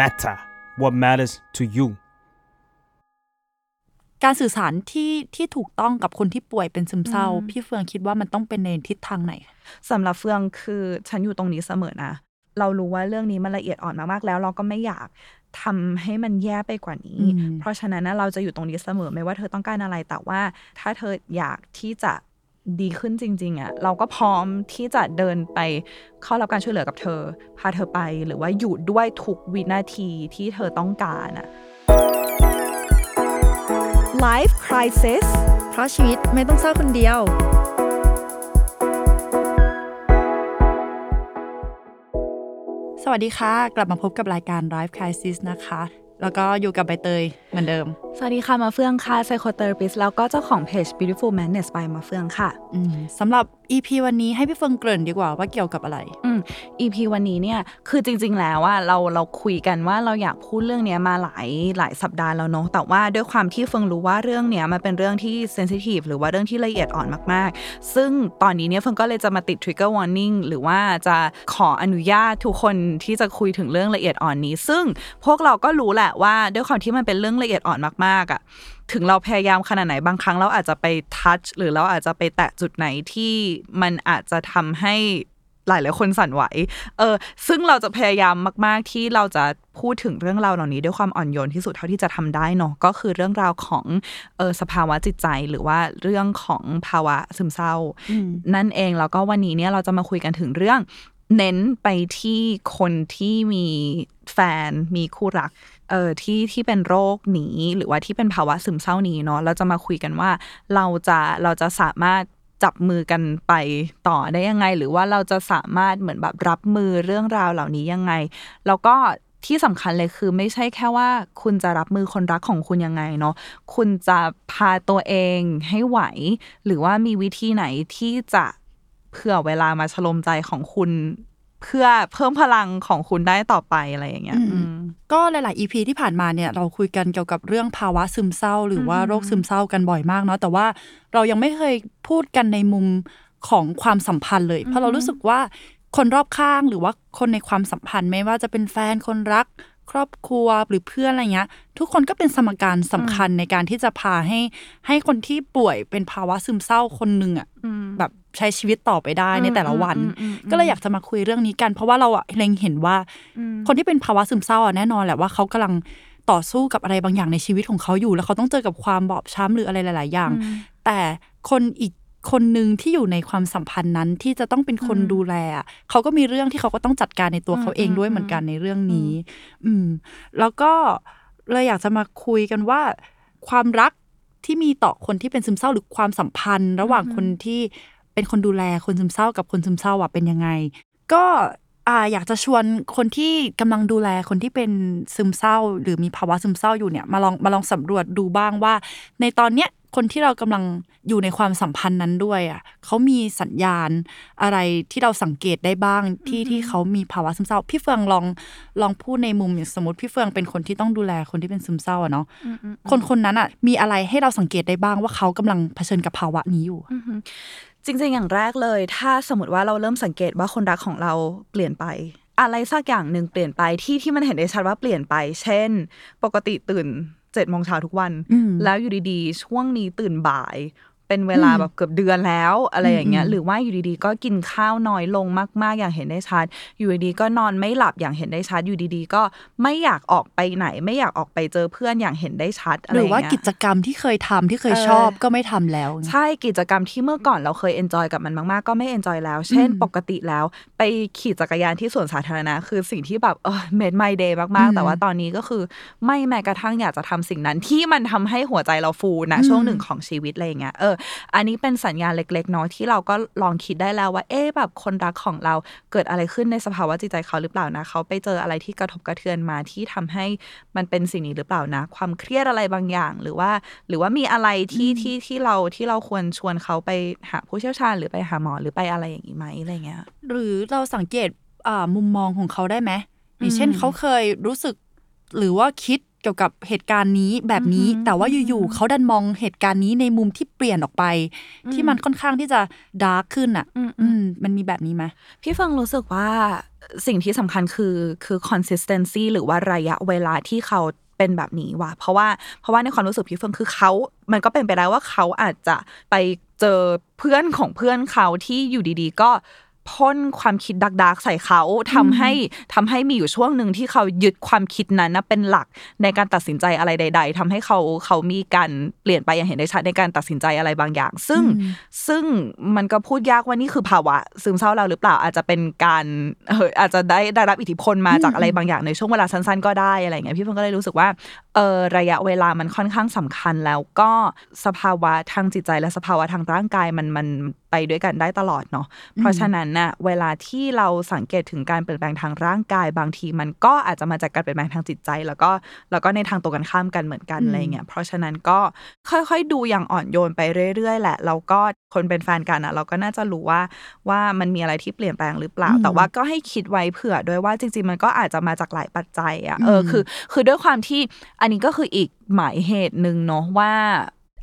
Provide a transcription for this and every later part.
matter what matters to you การสื่อสารที่ที่ถูกต้องกับคนที่ป่วยเป็นซึมเศร้า พี่เฟืองคิดว่ามันต้องเป็นในทิศทางไหนสำหรับเฟืองคือฉันอยู่ตรงนี้เสมอนะ เรารู้ว่าเรื่องนี้มันละเอียดอ่อนมากๆแล้ว เราก็ไม่อยากทำให้มันแย่ไปกว่านี้อืมเพราะฉะนั้นนะเราจะอยู่ตรงนี้เสมอไม่ว่าเธอต้องการอะไรแต่ว่า ถ้าเธออยากที่จะ ดีขึ้นจริงๆอะเราก็พร้อมที่จะเดินไปเข้ารับการช่วยเหลือกับเธอ พาเธอไปหรือว่าอยู่ด้วยทุกวินาทีที่เธอต้องการอะ Life Crisis เพราะชีวิตไม่ต้องเศร้าคนเดียว สวัสดีค่ะ กลับมาพบกับรายการ Life Crisis นะคะ แล้วก็อยู่กับใบเตยเหมือนเดิม สวัสดีค่ะ มาเฟืองค่ะ psychotherapist แล้วก็เจ้าของเพจ beautiful madness by มาเฟืองค่ะอืมสำหรับ EP วันนี้ให้พี่เฟิงเกริ่นดีกว่าว่าเกี่ยวกับอะไรอืม EP วันนี้เนี่ยคือจริง ๆ แล้วว่าเราเราคุยกันว่าเราอยากพูดเรื่องเนี้ยมาหลายหลายสัปดาห์แล้วเนาะแต่ว่าด้วยความที่เฟิงรู้ว่าเรื่องเนี้ยมันเป็นเรื่องที่เซนซิทีฟหรือว่าเรื่องที่ละเอียดอ่อนมากๆ ซึ่งตอนนี้เนี่ยเฟิงก็เลยจะมาติด trigger warning หรือว่าจะขออนุญาตทุกคนที่จะคุยถึงเรื่องละเอียดอ่อนนี้ ซึ่งพวกเราก็รู้แหละว่าด้วยความที่มันเป็นเรื่องละเอียดอ่อนมากๆอะ ถึงเราพยายามขนาดไหนบางครั้งเราอาจจะไปทัชหรือเราอาจจะไปแตะจุดไหนที่มันอาจจะทำให้หลายหลายๆคนสั่นไหว เออ ซึ่งเราจะพยายามมาก ๆ ที่เราจะพูดถึงเรื่องราวเหล่านี้ด้วยความอ่อนโยนที่สุดเท่าที่จะทำได้เนาะ ก็คือเรื่องราวของเออสภาวะจิตใจหรือว่าเรื่องของภาวะซึมเศร้า นั่นเอง แล้วก็วันนี้เนี่ยเราจะมาคุยกันถึงเรื่อง เน้นไปที่คนที่มีแฟนมีคู่รัก เออที่ที่เป็นโรคนี้หรือว่าที่เป็นภาวะซึมเศร้านี้เนาะเราจะมาคุยกันว่า เราจะเราจะสามารถจับมือกันไปต่อได้ยังไง หรือว่าเราจะสามารถเหมือนแบบรับมือเรื่องราวเหล่านี้ยังไง แล้วก็ที่สำคัญเลยคือไม่ใช่แค่ว่าคุณจะรับมือคนรักของคุณยังไงเนาะคุณจะพาตัวเองให้ไหว หรือว่ามีวิธีไหนที่จะเผื่อเวลามาชโลมใจของคุณ เพื่อเพิ่มพลังของคุณได้ต่อไปอะไรอย่างเงี้ยอืมอืมก็หลาย ๆ EP ที่ผ่านมาเนี่ยเราคุยกันเกี่ยวกับเรื่องภาวะซึมเศร้า หรือว่าโรคซึมเศร้ากันบ่อยมากเนาะแต่ว่าเรายังไม่เคยพูดกันในมุมของความสัมพันธ์เลย เพราะเรารู้สึกว่าคนรอบข้างหรือว่าคนในความสัมพันธ์ไม่ว่าจะเป็นแฟนคนรักครอบครัวหรือเพื่อนอะไรเงี้ย ทุกคนก็เป็นสมการสำคัญในการที่จะพาให้ให้คนที่ป่วยเป็นภาวะซึมเศร้าคนหนึ่งอะแบบ ใช้ชีวิตต่อไปได้ในแต่ละวัน ก็เลยอยากจะมาคุยเรื่องนี้กัน เพราะว่าเราอะเล็งเห็นว่า คนที่เป็นภาวะซึมเศร้าอะแน่นอนแหละว่าเขากำลังต่อสู้กับอะไรบางอย่างในชีวิตของเขาอยู่ แล้วเขาต้องเจอกับความบอบช้ำหรืออะไรหลาย ๆ อย่าง แต่คนอีกคนหนึ่งที่อยู่ในความสัมพันธ์นั้นที่จะต้องเป็นคนดูแลอะเขาก็มีเรื่องที่เขาก็ต้องจัดการในตัวเขาเองด้วยเหมือนกันในเรื่องนี้ อืม แล้วก็เลยอยากจะมาคุยกันว่า ความรักที่มีต่อคนที่เป็นซึมเศร้าหรือความสัมพันธ์ ระหว่างคนที่ เป็นคนดูแลคนซึมเศร้ากับคนซึมเศร้าอะเป็นยังไง ก็อ่าอยากจะชวนคนที่กำลังดูแลคนที่เป็นซึมเศร้า หรือมีภาวะซึมเศร้าอยู่เนี่ยมาลองมาลองสำรวจดูบ้างว่า ในตอนเนี้ยคนที่เรากำลังอยู่ในความสัมพันธ์นั้นด้วยอะเขามีสัญญาณอะไรที่เราสังเกตได้บ้างที่ที่เขามีภาวะซึมเศร้า พี่เฟืองลองลองพูดในมุมอย่างสมมติพี่เฟืองเป็นคนที่ต้องดูแลคนที่เป็นซึมเศร้าอะเนาะคนคนนั้นอะมีอะไรให้เราสังเกตได้บ้างว่าเขากำลังเผชิญกับภาวะนี้อยู่ จริงๆ อย่างแรกเลย ถ้าสมมติว่าเราเริ่มสังเกตว่าคนรักของเราเปลี่ยนไป อะไรสักอย่างหนึ่งเปลี่ยนไปที่ที่มันเห็นได้ชัดว่าเปลี่ยนไป เช่น ปกติตื่นเจ็ดโมงเช้าทุกวันอืมแล้วอยู่ดีๆ ช่วงนี้ตื่นบ่าย เป็นเวลาแบบเกือบเดือนแล้วอะไรอย่างเงี้ยอืมหรือว่าอยู่ดีๆ ก็กินข้าวน้อยลงมาก ๆ อย่างเห็นได้ชัด อยู่ดีๆก็นอนไม่หลับอย่างเห็นได้ชัด อยู่ดีๆ ก็ไม่อยากออกไปไหน ไม่อยากออกไปเจอเพื่อนอย่างเห็นได้ชัดอะไรรือว่าอย่างเงี้ยกิจกรรมที่เคยทำที่เคยเออชอบก็ไม่ทำแล้ว ใช่กิจกรรมที่เมื่อก่อนเราเคย enjoy กับมันมากๆ ก็ไม่ enjoy แล้ว เช่นอืมปกติแล้ว ไปขี่จักรยานที่สวนสาธารณะคือสิ่งที่แบบเออ made my day มากอืมๆแต่ว่าตอนนี้ก็คือไม่แม้กระทั่งอยากจะทำสิ่งนั้นที่มันทำให้หัวใจเราฟูนะอืมช่วงหนึ่งของชีวิตอะไรอย่างเงี้ยเอออันนี้เป็นสัญญาณเล็กๆเนาะที่เราก็ลองคิดได้แล้วว่า เอ๊ะแบบคนรักของเราเกิดอะไรขึ้นในสภาวะจิตใจเขาหรือเปล่านะเขาไปเจออะไรที่กระทบกระเทือนมาที่ทำให้มันเป็นสิ่งนี้หรือเปล่านะ ความเครียดอะไรบางอย่างหรือว่า หรือว่ามีอะไรที่ที่ที่เราที่เราควรชวนเขาไปหาผู้เชี่ยวชาญหรือไปหาหมอหรือไปอะไรอย่างนี้ไหมอะไรเงี้ย หรือเราสังเกตอ่ามุมมองของเขาได้ไหมอย่างเช่นอืมเขาเคยรู้สึกหรือว่าคิด กี่ยวกับเหตุการณ์นี้แบบนี้อือหือแต่ว่าอยู่ๆเขาดันมองเหตุการณ์นี้ในมุมที่เปลี่ยนออกไป ที่มันค่อนข้างที่จะดาร์กขึ้นอะอืมอืมมันมีแบบนี้ไหมพี่เฟิงรู้สึกว่าสิ่งที่สำคัญคือคือ consistency หรือว่าระยะเวลาที่เขาเป็นแบบนี้ว่ะเพราะว่าเพราะว่าในความรู้สึกพี่เฟิงคือเขา มันก็เป็นไปได้ว่าเขาอาจจะไปเจอเพื่อนของเพื่อนเขาที่อยู่ดี ๆ ก็ พ่นความคิดดักๆใส่เขาทำให้ทำให้มีอยู่ช่วงหนึ่งที่เขายึดความคิดนั้นนะเป็นหลักในการตัดสินใจอะไรใด ๆทำให้เขาเขามีการเปลี่ยนไปอย่างเห็นได้ชัดในการตัดสินใจอะไรบางอย่าง ซึ่งอืมซึ่งมันก็พูดยากว่านี่คือภาวะ ซึมเศร้าเราหรือเปล่าอาจจะเป็นการเอออาจจะได้ได้รับอิทธิพลมาจากอะไรบางอย่างในช่วงเวลาสั้นๆก็ได้อะไรอย่างเงี้ยพี่เพิ่งก็เลยรู้สึกว่าเออระยะเวลามันค่อนข้างสำคัญแล้วก็สภาวะทางจิตใจและสภาวะทางร่างกายมันมันไป ด้วยกันได้ตลอดเนาะเพราะฉะนั้นน่ะเวลาที่เราสังเกตถึงการเปลี่ยนแปลงทางร่างกายบางที มันก็อาจจะมาจากการเปลี่ยนแปลงทางจิตใจ แล้วก็แล้วก็ในทางตรงกันข้ามกันเหมือนกันอืมอะไรเงี้ยเพราะฉะนั้นก็ค่อยๆดูอย่างอ่อนโยนไปเรื่อยๆแหละแล้วก็คนเป็นแฟนกันอะ เราก็น่าจะรู้ว่าว่ามันมีอะไรที่เปลี่ยนแปลงหรือเปล่า แต่ว่าก็ให้คิดไว้เผื่อด้วยว่าจริง ๆ มันก็อาจจะมาจากหลายปัจจัยอะเออคือ คือด้วยความที่อันนี้ก็คืออีกหมายเหตุหนึ่งเนาะว่า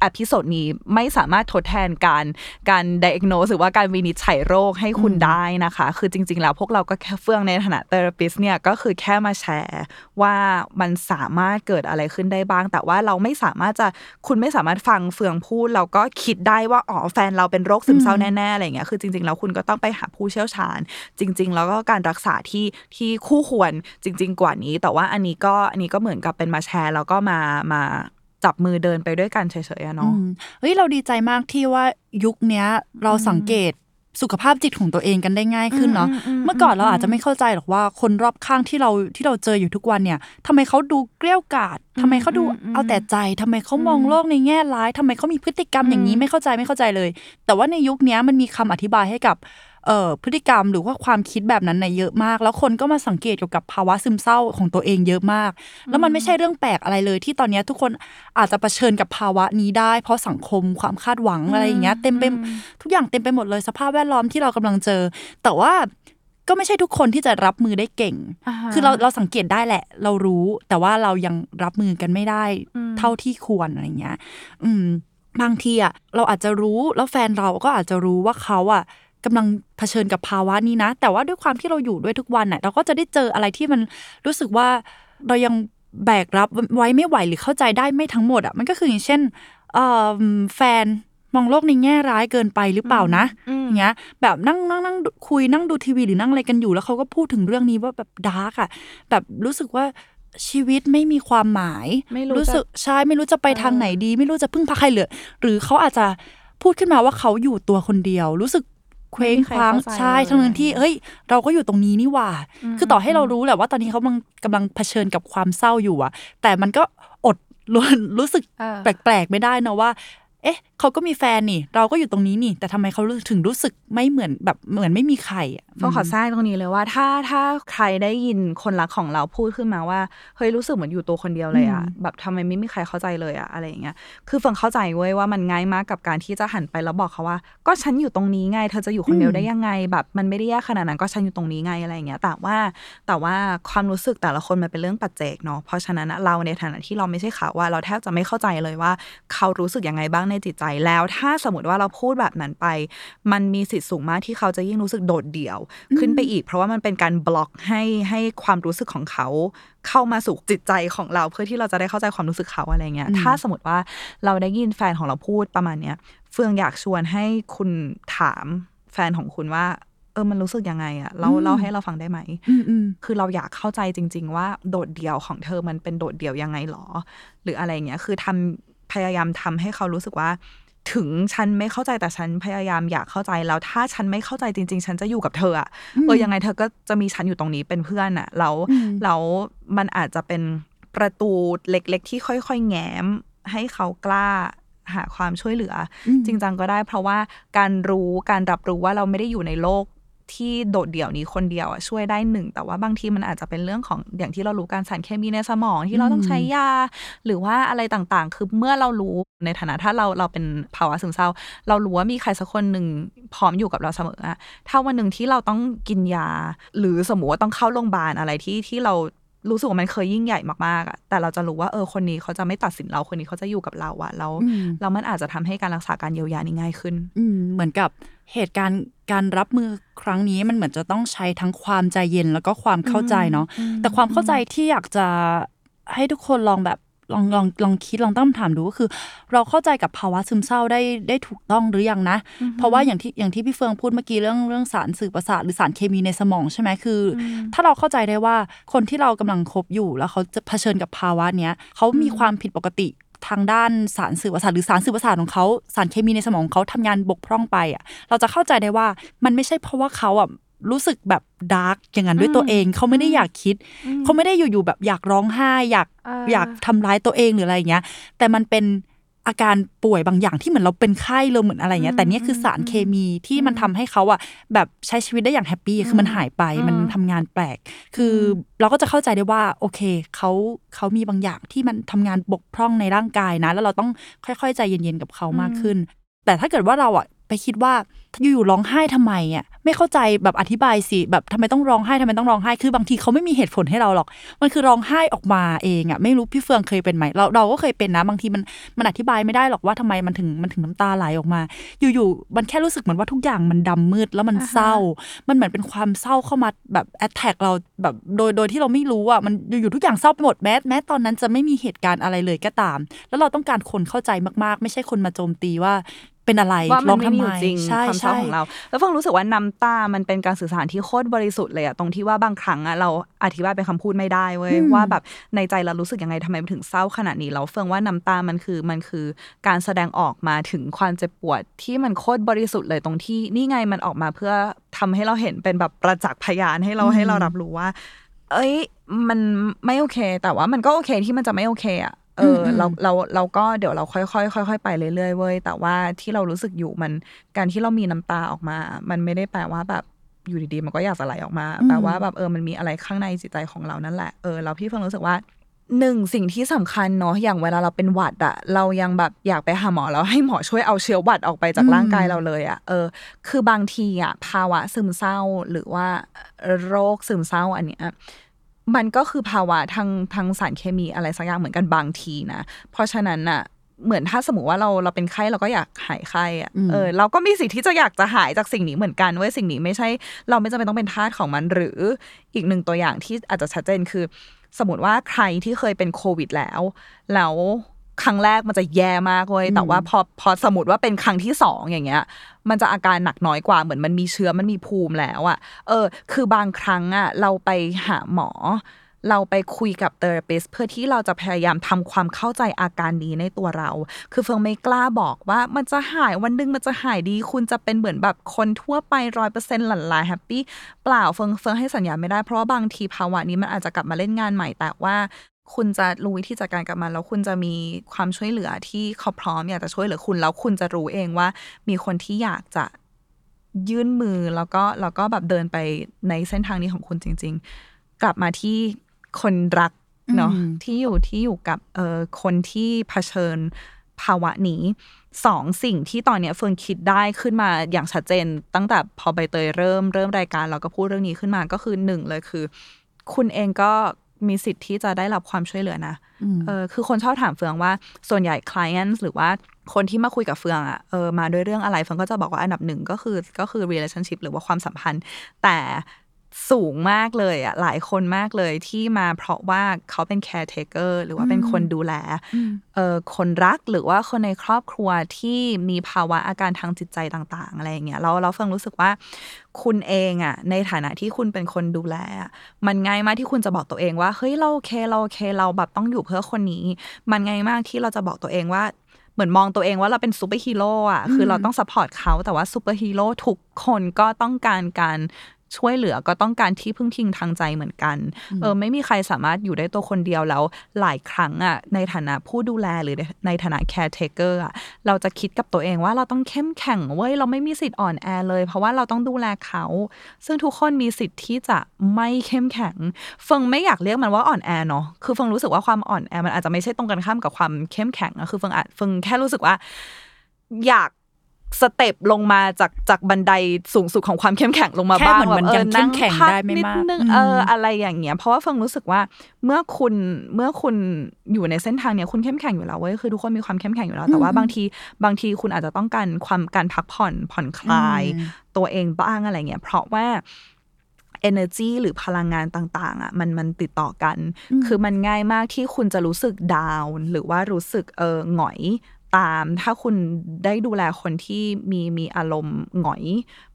episode นี้ไม่สามารถทดแทนการการ diagnose หรือว่าการวินิจฉัยโรคให้คุณได้นะคะ คือจริง ๆ แล้วพวกเราก็แค่เฟื่องในฐานะ therapist เนี่ยก็คือแค่มาแชร์ว่ามันสามารถเกิดอะไรขึ้นได้บ้าง แต่ว่าเราไม่สามารถจะคุณไม่สามารถฟังเฟืองพูดเราก็คิดได้ว่าอ๋อแฟนเราเป็นโรคซึมเศร้าแน่ๆอะไรอย่างเงี้ยคือจริง ๆ แล้วคุณก็ต้องไปหาผู้เชี่ยวชาญ จริง ๆ แล้วก็การรักษาที่ที่คู่ควรจริง ๆ กว่านี้ แต่ว่าอันนี้ก็อันนี้ก็เหมือนกับเป็นมาแชร์แล้วก็มามา จับมือเดินไปด้วยกันเฉยๆอะอืเนาะมเฮ้ยเราดีใจมากที่ว่ายุคเนี้ยเราสังเกตสุขภาพจิตของตัวเองกันได้ง่ายขึ้นเนาะอืมอืมอืมเมื่อก่อนเราอาจจะไม่เข้าใจหรอกว่าคนรอบข้างที่เราที่เราเจออยู่ทุกวันเนี่ยทำไมเขาดูเกลี้ยวกล่อมทำไมเขาดูเอาแต่ใจทำไมเขามองโลกในแง่ร้ายทำไมเขามีพฤติกรรมอย่างนี้ไม่เข้าใจไม่เข้าใจเลย แต่ว่าในยุคเนี้ยมันมีคำอธิบายให้กับเอ่อ พฤติกรรมหรือว่าความคิดแบบนั้นในยเยอะมาก แล้วคนก็มาสังเกตเกี่ยวกับภาวะซึมเศร้าของตัวเองเยอะมาก แล้วมันไม่ใช่เรื่องแปลกอะไรเลย ที่ตอนเนี้ยทุกคนอาจจะเผชิญกับภาวะนี้ได้ เพราะสังคมความคาดหวังอะไรอย่างเงี้ยเต็มไปทุกอย่างเต็มไปหมดเลยสภาพแวดล้อมที่เรากำลังเจอ แต่ว่าก็ไม่ใช่ทุกคนที่จะรับมือได้เก่งาฮะคือเราเราสังเกตได้แหละ เรารู้ แต่ว่าเรายังรับมือกันไม่ได้อืมเท่าที่ควรอะไรเงี้ย อืม บางทีอะเราอาจจะรู้แล้วแฟนเราก็อาจจะรู้ว่าเขาอะ กำลังเผชิญกับภาวะนี้นะ แต่ว่าด้วยความที่เราอยู่ด้วยทุกวันอะเราก็จะได้เจออะไรที่มันรู้สึกว่าเรายังแบกรับไว้ไม่ไหวหรือเข้าใจได้ไม่ทั้งหมดอะมันก็คืออย่างเช่นเอ่อแฟนมองโลกในแง่ร้ายเกินไปหรือเปล่านะอืมอย่างเงี้ย แบบนั่งนั่งนั่งคุยนั่งดูทีวีหรือนั่งอะไรกันอยู่ แล้วเขาก็พูดถึงเรื่องนี้ว่าแบบดาร์กอะแบบรู้สึกว่าชีวิตไม่มีความหมาย ไม่รู้จะสึกใช่ไม่รู้จะไปทางไหนดี ไม่รู้จะพึ่งพาใครเหลือหรือเขาอาจจะพูดขึ้นมาว่าเขาอยู่ตัวคนเดียว รู้สึก เคว้งคว้างไม่มีใครเข้าใจใช่เลยทั้งนั้นที่เฮ้ย เราก็อยู่ตรงนี้นี่หว่า คือต่อให้เรารู้แหละว่าตอนนี้เขากำลังกำลังเผชิญกับความเศร้าอยู่อะแต่มันก็อดรู้รู้สึกเออแปลกๆไม่ได้นะว่า เอ๊ะเขาก็มีแฟนนี่ เราก็อยู่ตรงนี้นี่ แต่ทำไมเขาถึงรู้สึกไม่เหมือนแบบเหมือนไม่มีใครอะต้องขอแทรกตรงนี้เลยว่า ถ้าถ้าใครได้ยินคนรักของเราพูดขึ้นมาว่าเฮ้ยรู้สึกเหมือนอยู่ตัวคนเดียวเลยอะแบบทำไมไม่มีใครเข้าใจเลยอะอะไรอย่างเงี้ยคือเฟิงเข้าใจเว้ยว่ามันง่ายมากกับการที่จะหันไปแล้วบอกเขาว่า ก็ฉันอยู่ตรงนี้ไงเธอจะอยู่คนเดียวได้ยังไง แบบมันไม่ได้ยากขนาดนั้นก็ฉันอยู่ตรงนี้ไงอะไรอย่างเงี้ย แต่ว่าแต่ว่าความรู้สึกแต่ละคนมันเป็นเรื่องปัจเจกเนาะเพราะฉะนั้นอะเราในฐานะที่เราไม่ใช่เขาว่าเราแทบจะไม่เข้าใจเลยว่า เขารู้สึกยังไงบ้างในจิตใจแล้ว ถ้าสมมติว่าเราพูดแบบนั้นไป มันมีสิทธิ์สูงมากที่เขาจะยิ่งรู้สึกโดดเดี่ยว ขึ้นไปอีก เพราะว่ามันเป็นการบล็อกให้ให้ความรู้สึกของเขาเข้ามาสู่จิตใจของเราเพื่อที่เราจะได้เข้าใจความรู้สึกเขาอะไรเงี้ย ถ้าสมมติว่าเราได้ยินแฟนของเราพูดประมาณเนี้ยเฟืองอยากชวนให้คุณถามแฟนของคุณว่าเออ มันรู้สึกยังไงอะเราเล่าให้เราฟังได้ไหมอืมอืมคือเราอยากเข้าใจจริง ๆ ว่าโดดเดี่ยวของเธอมันเป็นโดดเดี่ยวยังไงหรอ หรืออะไรเงี้ย คือทำ พยายามทำให้เขารู้สึกว่า ถึงฉันไม่เข้าใจแต่ฉันพยายามอยากเข้าใจแล้วถ้าฉันไม่เข้าใจจริง ๆ ฉันจะอยู่กับเธออะเออยังไงเธอก็จะมีฉันอยู่ตรงนี้เป็นเพื่อนอะแล้วอืมแล้วมันอาจจะเป็นประตูเล็ก ๆ ที่ค่อย ๆ แง้ม ให้เขากล้าหาความช่วยเหลืออมจริงจังก็ได้เพราะว่าการรู้การรับรู้ว่าเราไม่ได้อยู่ในโลก ที่โดดเดี่ยวนี้คนเดียวอะช่วยได้หนึ่งแต่ว่าบางทีมันอาจจะเป็นเรื่องของอย่างที่เรารู้การสารเคมีในสมองที่เราต้องใช้ยา หรือว่าอะไรต่างๆ คือเมื่อเรารู้ในฐานะถ้าเราเราเป็นภาวะซึมเศร้า เรารู้ว่ามีใครสักคนหนึ่งพร้อมอยู่กับเราเสมออะถ้าวันหนึ่งที่เราต้องกินยา หรือสมมติว่าต้องเข้าโรงพยาบาลอะไรที่ที่เรา รู้สึกว่ามันเคยยิ่งใหญ่มากๆอะแต่เราจะรู้ว่าเออคนนี้เขาจะไม่ตัดสินเราคนนี้เขาจะอยู่กับเราอะแล้วอืมแล้วมันอาจจะทำให้การรักษาการเยียวยานี่ง่ายขึ้น อืมเหมือนกับเหตุการณ์การรับมือครั้งนี้มันเหมือนจะต้องใช้ทั้งความใจเย็นแล้วก็ความเข้าใจเนาะแต่ความเข้าใจที่อยากจะให้ทุกคนลองแบบ ลองลองลองคิดลองตั้งคำถามดูก็คือ เราเข้าใจกับภาวะซึมเศร้าได้ได้ถูกต้องหรือยังนะ เพราะว่าอย่างที่อย่างที่พี่เฟืองพูดเมื่อกี้เรื่องเรื่องสารสื่อประสาทหรือสารเคมีในสมองใช่ไหมคืออถ้าเราเข้าใจได้ว่าคนที่เรากำลังคบอยู่แล้วเขาจะเผชิญกับภาวะเนี้ยเขามีความผิดปกติทางด้านสารสื่อประสาทหรือสารสื่อประสาทของเขาสารเคมีในสมองของเขาทำงานบกพร่องไปอะเราจะเข้าใจได้ว่ามันไม่ใช่เพราะว่าเขาอะ รู้สึกแบบดาร์กอย่างนั้นด้วยตัวเอง เขาไม่ได้อยากคิด เขาไม่ได้อยู่ๆแบบอยากร้องไห้อยากอ่าอยากทำร้ายตัวเองหรืออะไรอย่างเงี้ย แต่มันเป็นอาการป่วยบางอย่างที่เหมือนเราเป็นไข้เลยเหมือนอะไรเงี้ยแต่เนี่ยคือสารเคมีที่มันทำให้เขาอะแบบใช้ชีวิตได้อย่างแฮปปี้คือมันหายไปมันทำงานแปลก คือเราก็จะเข้าใจได้ว่า โอเคเขาเขามีบางอย่างที่มันทำงานบกพร่องในร่างกายนะ แล้วเราต้องค่อยๆ ใจเย็นๆกับเขามากขึ้น แต่ถ้าเกิดว่าเราอะ ไปคิดว่าอยู่ๆร้องไห้ทำไมอะไม่เข้าใจแบบอธิบายสิแบบทำไมต้องร้องไห้ทำไมต้องร้องไห้คือบางทีเขาไม่มีเหตุผลให้เราหรอก มันคือร้องไห้ออกมาเองอะไม่รู้พี่เฟืองเคยเป็นไหมเราเราก็เคยเป็นนะ บางทีมันมันอธิบายไม่ได้หรอกว่าทำไมมันถึงมันถึงน้ำตาไหลออกมา อยู่ๆมันแค่รู้สึกเหมือนว่าทุกอย่างมันดำมืดแล้วมันเศร้า มันเหมือนเป็นความเศร้าเข้ามาแบบแอดแท็กเราแบบโดยโดยที่เราไม่รู้อะมันอยู่ๆทุกอย่างเศร้าไปหมดแม้แม้ตอนนั้นจะไม่มีเหตุการณ์อะไรเลยก็ตาม แล้วเราต้องการคนเข้าใจมากๆ ไม่ใช่คนมาโจมตีว่า เป็นอะไรว่าร้มัอนงไม่ทำมีอไมยู่จริงใช่ความเศร้าใช่ของเรา แล้วเฟังรู้สึกว่าน้ำตา มันเป็นการสื่อสารที่โคตรบริสุทธิ์เลยอะตรงที่ว่าบางครั้งอะเราอธิบายเป็นคำพูดไม่ได้เว้ยว่าแบบในใจเรารู้สึกยังไงทำไมมันถึงเศร้าขนาดนี้เราเฟืองว่าน้ำตา มันคือมันคือการแสดงออกมาถึงความเจ็บปวดที่มันโคตรบริสุทธิ์เลยตรงที่นี่ไงมันออกมาเพื่อทำให้เราเห็นเป็นแบบประจักษ์พยานให้เราให้เรารับรู้ว่า เอ้ย มันไม่โอเค แต่ว่ามันก็โอเคที่มันจะไม่โอเคอะ เอออมเราเราเราก็เดี๋ยวเราค่อยๆค่อยๆไปเรื่อยๆเว้ยแต่ว่าที่เรารู้สึกอยู่มันการที่เรามีน้ำตาออกมา มันไม่ได้แปลว่าแบบอยู่ดีๆมันก็อยากจะไหลออกมาแปลว่าแบบเออมันมีอะไรข้างในจิตใจของเรานั่นแหละเออเราพี่เพิ่งรู้สึกว่าหนึ่งสิ่งที่สำคัญเนาะอย่างเวลาเราเป็นหวัดอะเรายังแบบอยากไปหาหมอแล้วให้หมอช่วยเอาเชื้อหวัดออกไปจากร่างกายเราเลยอะเออ คือบางทีอะภาวะซึมเศร้าหรือว่าโรคซึมเศร้าอันเนี้ย มันก็คือภาวะทางทางสารเคมีอะไรสักอย่างเหมือนกันบางทีนะ เพราะฉะนั้นน่ะเหมือนถ้าสมมติว่าเราเราเป็นไข้เราก็อยากหายไข้อะเออเราก็มีสิทธิ์ที่จะอยากจะหายจากสิ่งนี้เหมือนกันเว้ยสิ่งนี้ไม่ใช่ เราไม่จำเป็นต้องเป็นทาสของมัน หรืออีกหนึ่งตัวอย่างที่อาจจะชัดเจนคือ สมมติว่าใครที่เคยเป็นโควิดแล้ว แล้ว ครั้งแรกมันจะแย่มากเว้ยแต่ว่าพอพอสมมติว่าเป็นครั้งที่สองอย่างเงี้ย มันจะอาการหนักน้อยกว่าเหมือนมันมีเชื้อมันมีภูมิแล้วอะเออ คือบางครั้งอะเราไปหาหมอ เราไปคุยกับเทอราปิสเพื่อที่เราจะพยายามทำความเข้าใจอาการนี้ในตัวเรา คือเฟิงไม่กล้าบอกว่ามันจะหายวันหนึงมันจะหายดี คุณจะเป็นเหมือนแบบคนทั่วไปร้อยเปอร์เซ็นต์หลั่นลาแฮปปี้เปล่าเฟิงเฟิงให้สัญญาณไม่ได้เพราะว่าบางทีภาวะนี้มันอาจจะกลับมาเล่นงานใหม่แต่ว่า คุณจะรู้วิธีจัดการกับมัน แล้วคุณจะมีความช่วยเหลือที่เขาพร้อมอยากจะช่วยเหลือคุณ แล้วคุณจะรู้เองว่า มีคนที่อยากจะยื่นมือแล้วก็แล้วก็แบบเดินไปในเส้นทางนี้ของคุณจริง ๆ กลับมาที่คนรักเนาะอืมที่อยู่ที่อยู่กับเอ่อคนที่เผชิญภาวะนี้สองสิ่งที่ตอนเนี้ยเฟิร์นคิดได้ขึ้นมาอย่างชัดเจน ตั้งแต่พอใบเตยเริ่มเริ่มรายการเราก็พูดเรื่องนี้ขึ้นมาก็คือหนึ่งเลยคือ คุณเองก็ มีสิทธิ์ที่จะได้รับความช่วยเหลือนะเออคือคนชอบถามเฟืองว่าส่วนใหญ่ clients หรือว่าคนที่มาคุยกับเฟืองอะเออมาด้วยเรื่องอะไรเฟืองก็จะบอกว่าอันดับหนึ่งก็คือก็คือ relationship หรือว่าความสัมพันธ์ แต่ สูงมากเลยอะหลายคนมากเลยที่มาเพราะว่าเขาเป็น caretaker หรือว่าเป็นคนดูแลเออคนรักหรือว่าคนในครอบครัวที่มีภาวะอาการทางจิตใจต่าง ๆ อะไรอย่างเงี้ยแล้วเราเฟิงรู้สึกว่าคุณเองอะในฐานะที่คุณเป็นคนดูแลอะมันง่ายมากที่คุณจะบอกตัวเองว่าเฮ้ยเราโอเคเราโอเคเราแบบต้องอยู่เพื่อคนนี้ มันง่ายมากที่เราจะบอกตัวเองว่าเหมือนมองตัวเองว่าเราเป็นซูเปอร์ฮีโร่อะ คือเราต้อง support เขาแต่ว่าซูเปอร์ฮีโร่ทุกคนก็ต้องการการ ช่วยเหลือก็ต้องการที่พึ่งพิงทางใจเหมือนกันเออไม่มีใครสามารถอยู่ได้ตัวคนเดียวแล้วหลายครั้งอะในฐานะผู้ดูแลหรือในฐานะ caretaker อะเราจะคิดกับตัวเองว่าเราต้องเข้มแข็งเว้ยเราไม่มีสิทธิ์อ่อนแอเลย เพราะว่าเราต้องดูแลเขา ซึ่งทุกคนมีสิทธิ์ที่จะไม่เข้มแข็งเฟิงไม่อยากเรียกมันว่าอ่อนแอเนาะคือเฟิงรู้สึกว่าความอ่อนแอมันอาจจะไม่ใช่ตรงกันข้ามกับความเข้มแข็งอะคือเฟิงอาจเฟิงแค่รู้สึกว่า อยาก step ลงมาจากจากบันไดสูงสุดของความเข้มแข็งลงมาแค่บ้างเหมือนแบบมันยังเข้มแข็งพักได้ไม่นิดมากนึงอืมเอออะไรอย่างเงี้ยเพราะว่าเฟิงรู้สึกว่าเมื่อคุณเมื่อคุณอยู่ในเส้นทางเนี้ยคุณเข้มแข็งอยู่แล้วเว้ยคือทุกคนมีความเข้มแข็งอยู่แล้วแต่ว่าบางทีบางทีคุณอาจจะต้องการความการพักผ่อนผ่อนคลายอืมตัวเองบ้างอะไรเงี้ยเพราะว่า energy หรือพลังงานต่างๆอะมันมันติดต่อกัน คือมันง่ายมากที่คุณจะรู้สึกดาวน์หรือว่ารู้สึกเออหงอย ตาม ถ้าคุณได้ดูแลคนที่มีมีอารมณ์หงอย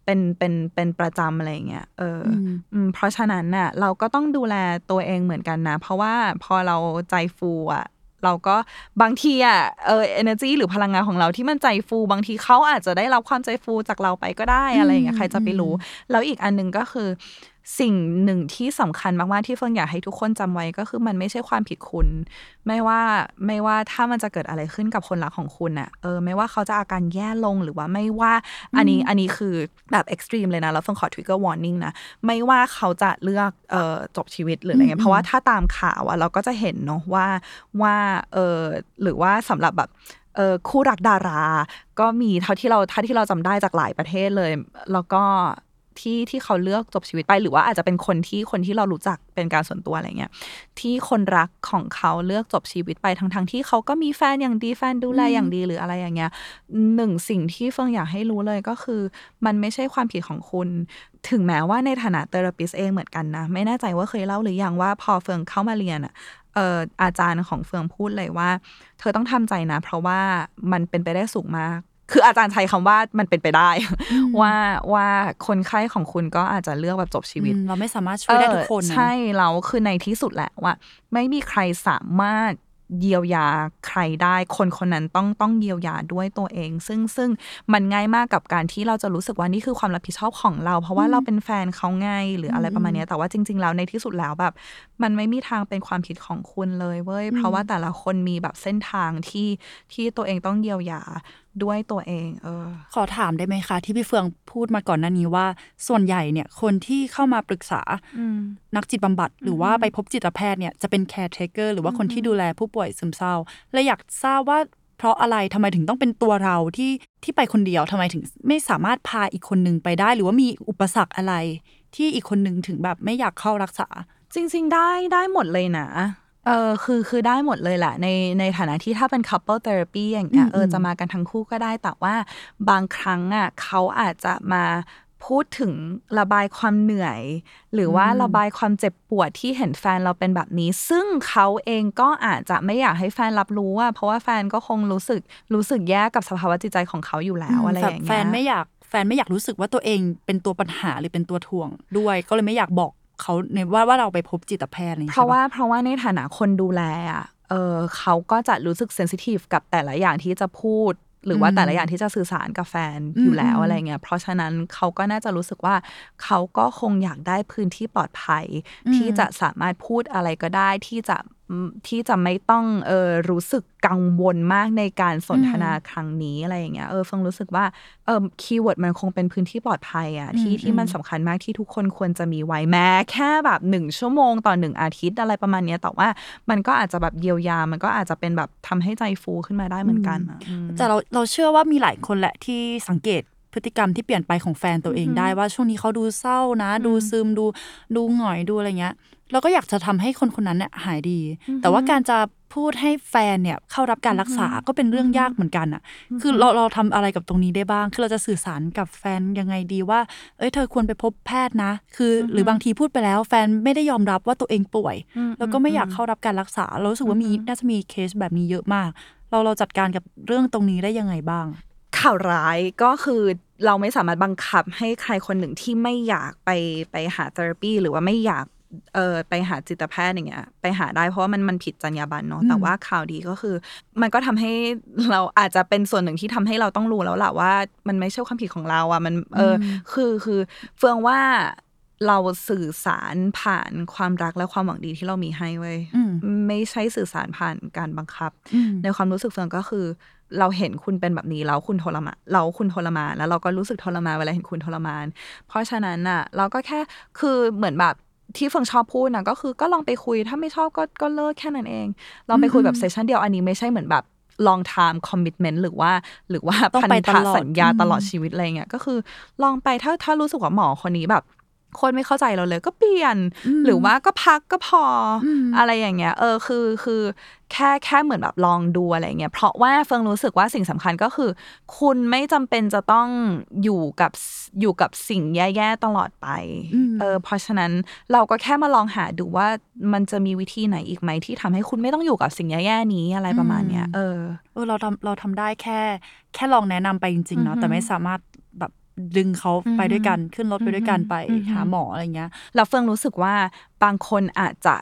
เป็นเป็นเป็นประจำอะไรอย่างเงี้ยเอออมอืมเพราะฉะนั้นน่ะ เราก็ต้องดูแลตัวเองเหมือนกันนะ เพราะว่าพอเราใจฟูอะเราก็บางทีอะเออ energy หรือพลังงานของเราที่มันใจฟูบางทีเขาอาจจะได้รับความใจฟูจากเราไปก็ได้อะไรอย่างเงี้ยใครจะไปรู้ แล้วอีกอันหนึงก็คือ สิ่งหนึ่งที่สำคัญมาก ๆ ที่เฟิงอยากให้ทุกคนจำไว้ก็คือมันไม่ใช่ความผิดคุณ ไม่ว่าไม่ว่าถ้ามันจะเกิดอะไรขึ้นกับคนรักของคุณอะเออไม่ว่าเขาจะอาการแย่ลงหรือว่าไม่ว่าอันนี้อันนี้คือแบบเอ็กซ์ตรีมเลยนะแล้วเฟิงขอ trigger warning นะไม่ว่าเขาจะเลือกเอ่อจบชีวิตหรืออะไรเงี้ยเพราะว่าถ้าตามข่าวอะเราก็จะเห็นเนาะว่าว่าเออหรือว่าสำหรับแบบเออคู่รักดารา ก็มีเท่าที่เราเท่าที่เราจำได้จากหลายประเทศเลย แล้วก็ ที่ที่เขาเลือกจบชีวิตไป หรือว่าอาจจะเป็นคนที่คนที่เรารู้จักเป็นการส่วนตัวอะไรเงี้ยที่คนรักของเขาเลือกจบชีวิตไปทั้งทั้งๆที่เขาก็มีแฟนอย่างดีแฟนดูแลอย่างดีหรืออะไรอย่างเงี้ยหนึ่งสิ่งที่เฟิงอยากให้รู้เลยก็คือ มันไม่ใช่ความผิดของคุณ ถึงแม้ว่าในฐานะเทอราปิสเองเหมือนกันนะ ไม่แน่ใจว่าเคยเล่าหรือยังว่าพอเฟิงเข้ามาเรียนอะเอ่ออาจารย์ของเฟืองพูดเลยว่า เธอต้องทำใจนะ เพราะว่ามันเป็นไปได้สูงมาก คืออาจารย์ใช้คำว่ามันเป็นไปได้ ว่าว่าคนไข้ของคุณก็อาจจะเลือกแบบจบชีวิตอืมเราไม่สามารถช่วยได้ทุกคนเออนะใช่เราคือในที่สุดแหละว่า ไม่มีใครสามารถเยียวยาใครได้ คนคนนั้นต้องต้องเยียวยาด้วยตัวเอง ซึ่งซึ่งมันง่ายมากกับการที่เราจะรู้สึกว่านี่คือความรับผิดชอบของเรา เพราะว่าเราเป็นแฟนเขาไงหรืออะไรประมาณเนี้ยแต่ว่าจริง ๆ แล้วในที่สุดแล้วแบบ มันไม่มีทางเป็นความผิดของคุณเลยเว้ยเพราะว่าแต่ละคนมีแบบเส้นทางที่ที่ตัวเองต้องเยียวยา ด้วยตัวเอง เออ ขอถามได้ไหมคะ ที่พี่เฟืองพูดมาก่อนหน้านี้ว่า ส่วนใหญ่เนี่ย คนที่เข้ามาปรึกษานักจิตบำบัด หรือว่าไปพบจิตแพทย์เนี่ยจะเป็น caretaker หรือว่าคนที่ดูแลผู้ป่วยซึมเศร้า และอยากทราบว่าเพราะอะไรทำไมถึงต้องเป็นตัวเราที่ที่ไปคนเดียวทำไมถึงไม่สามารถพาอีกคนนึงไปได้ หรือว่ามีอุปสรรคอะไร ที่อีกคนนึงถึงแบบไม่อยากเข้ารักษา จริง ๆ ได้ได้หมดเลยนะ เออคือคือได้หมดเลยแหละในในฐานะที่ถ้าเป็น couple therapy อย่างเงี้ยอืมเอออืมจะมากันทั้งคู่ก็ได้แต่ว่าบางครั้งอะเขาอาจจะมาพูดถึงระบายความเหนื่อย หรือว่าระบายความเจ็บปวดที่เห็นแฟนเราเป็นแบบนี้ ซึ่งเขาเองก็อาจจะไม่อยากให้แฟนรับรู้อะเพราะว่าแฟนก็คงรู้สึกรู้สึกแย่กับสภาวะจิตใจของเขาอยู่แล้วอะไรอย่างเงี้ยแฟนไม่อยากแฟนไม่อยากรู้สึกว่าตัวเองเป็นตัวปัญหาหรือเป็นตัวถ่วงด้วย ก็เลยไม่อยากบอก เขาในว่าว่าเราไปพบจิตแพทย์อะไรอย่างเพงี้ราะว่าใช่ปเพราะว่าในฐานะคนดูแลอะเออเขาก็จะรู้สึกเซนซิทีฟกับแต่ละอย่างที่จะพูด หรือว่าอืมแต่ละอย่างที่จะสื่อสารกับแฟนอืมอยู่แล้วอืมอะไรเงี้ยเพราะฉะนั้นเขาก็น่าจะรู้สึกว่า เขาก็คงอยากได้พื้นที่ปลอดภัย ที่จะสามารถพูดอะไรก็ได้ที่จะอืม ที่จะไม่ต้องเออรู้สึกกังวลมากในการสนทนาครั้งนี้อะไรอย่างเงี้ยเออเฟิงรู้สึกว่าเออ keyword มันคงเป็นพื้นที่ปลอดภัยอะที่ที่มันสำคัญมากที่ทุกคนควรจะมีไว้แม้แค่แบบหนึ่งชั่วโมงต่อหนึ่งอาทิตย์อะไรประมาณเนี้ยแต่ว่ามันก็อาจจะแบบเยียวยา มันก็อาจจะเป็นแบบทำให้ใจฟูขึ้นมาได้เหมือนกันอะอืมแต่เราเราเชื่อว่ามีหลายคนแหละที่สังเกต พฤติกรรมที่เปลี่ยนไปของแฟนตัวเองได้ว่าช่วงนี้เขาดูเศร้านะ ดูซึมดูดูหงอยดูอะไรเงี้ยเราก็อยากจะทำให้คนคนนั้นเนี่ยหายดี แต่ว่าการจะพูดให้แฟนเนี่ยเข้ารับการรักษาก็เป็นเรื่องยากเหมือนกันอะ คือเราเราทำอะไรกับตรงนี้ได้บ้าง คือเราจะสื่อสารกับแฟนยังไงดีว่า เอ้ยเธอควรไปพบแพทย์นะ คือหรือบางทีพูดไปแล้ว แฟนไม่ได้ยอมรับว่าตัวเองป่วย แล้วก็ไม่อยากเข้ารับการรักษา เรารู้สึกว่ามีน่าจะมีเคสแบบนี้เยอะมาก เราเราจัดการกับเรื่องตรงนี้ได้ยังไงบ้าง ข่าวร้ายก็คือเราไม่สามารถบังคับให้ใครคนหนึ่งที่ไม่อยากไปไปหาเทอราปีหรือว่าไม่อยากเออไปหาจิตแพทย์อย่างเงี้ยไปหาได้เพราะว่ามันมันผิดจรรยาบรรณเนาะแต่ว่าข่าวดีก็คือ มันก็ทำให้เราอาจจะเป็นส่วนหนึ่งที่ทำให้เราต้องรู้แล้วล่ะว่า มันไม่ใช่ความผิดของเราอะมันเอออคือคือเฟืองว่าเราสื่อสารผ่านความรักและความหวังดีที่เรามีให้เว้ยอืมไม่ใช่สื่อสารผ่านการบังคับอืมในความรู้สึกเฟืองก็คือ เราเห็นคุณเป็นแบบนี้แล้วคุณทรมานเราคุณทรมานแล้วเราก็รู้สึกทรมานเวลาเห็นคุณทรมาน เพราะฉะนั้นน่ะ เราก็แค่คือเหมือนแบบที่เฟิงชอบพูดนะก็คือก็ลองไปคุยถ้าไม่ชอบก็ก็เลิกแค่นั้นเองลองไปคุยแบบเซสชันเดียวอันนี้ไม่ใช่เหมือนแบบ long term commitment หรือว่า หรือว่าต้องพันไปธตลอดสัญญาอืมตลอดชีวิตอะไรเงี้ยก็คือลองไปถ้าถ้ารู้สึกว่าหมอคนนี้แบบ คนไม่เข้าใจเราเลยก็เปลี่ยน หรือว่าก็พักก็พออมอะไรอย่างเงี้ย เออคือคือแค่แค่เหมือนแบบลองดูอะไรเงี้ยเพราะว่าเฟิงรู้สึกว่าสิ่งสำคัญก็คือ คุณไม่จำเป็นจะต้องอยู่กับอยู่กับสิ่งแย่ๆตลอดไปอืมเออเพราะฉะนั้นเราก็แค่มาลองหาดูว่ามันจะมีวิธีไหนอีกไหมที่ทำให้คุณไม่ต้องอยู่กับสิ่งแย่ๆนี้อะไรประมาณเนี้ยเออเออเราทำเราทำได้แค่ แค่ลองแนะนำไปจริงๆเนาะอือฮึแต่ไม่สามารถแบบ ดึงเขาไปด้วยกันขึ้นรถไปด้วยกันไปอือฮึหาหมออะไรเงี้ยแล้วเฟืองรู้สึกว่าบางคนอาจจะ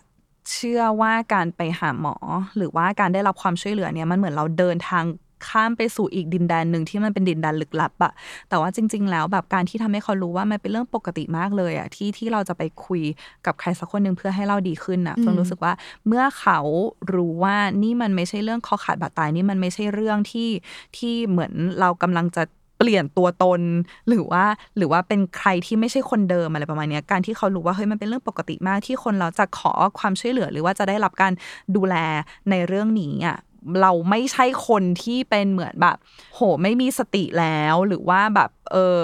เชื่อว่าการไปหาหมอ หรือว่าการได้รับความช่วยเหลือเนี่ยมันเหมือนเราเดินทางข้ามไปสู่อีกดินแดนหนึ่งที่มันเป็นดินแดนลึกลับอะแต่ว่าจริง ๆ แล้วแบบการที่ทำให้เขารู้ว่ามันเป็นเรื่องปกติมากเลยอะที่ที่เราจะไปคุยกับใครสักคนหนึ่งเพื่อให้เราดีขึ้นอะอืมเฟืองรู้สึกว่าเมื่อเขารู้ว่านี่มันไม่ใช่เรื่องคอขาดบาดตายนี่มันไม่ใช่เรื่องที่ที่เหมือนเรากำลังจะ เปลี่ยนตัวตน หรือว่าหรือว่าเป็นใครที่ไม่ใช่คนเดิมอะไรประมาณเนี้ยการที่เขารู้ว่าเฮ้ยมันเป็นเรื่องปกติมากที่คนเราจะขอความช่วยเหลือ หรือว่าจะได้รับการดูแลในเรื่องนี้อะเราไม่ใช่คนที่เป็นเหมือนแบบ โหไม่มีสติแล้ว หรือว่าแบบเออ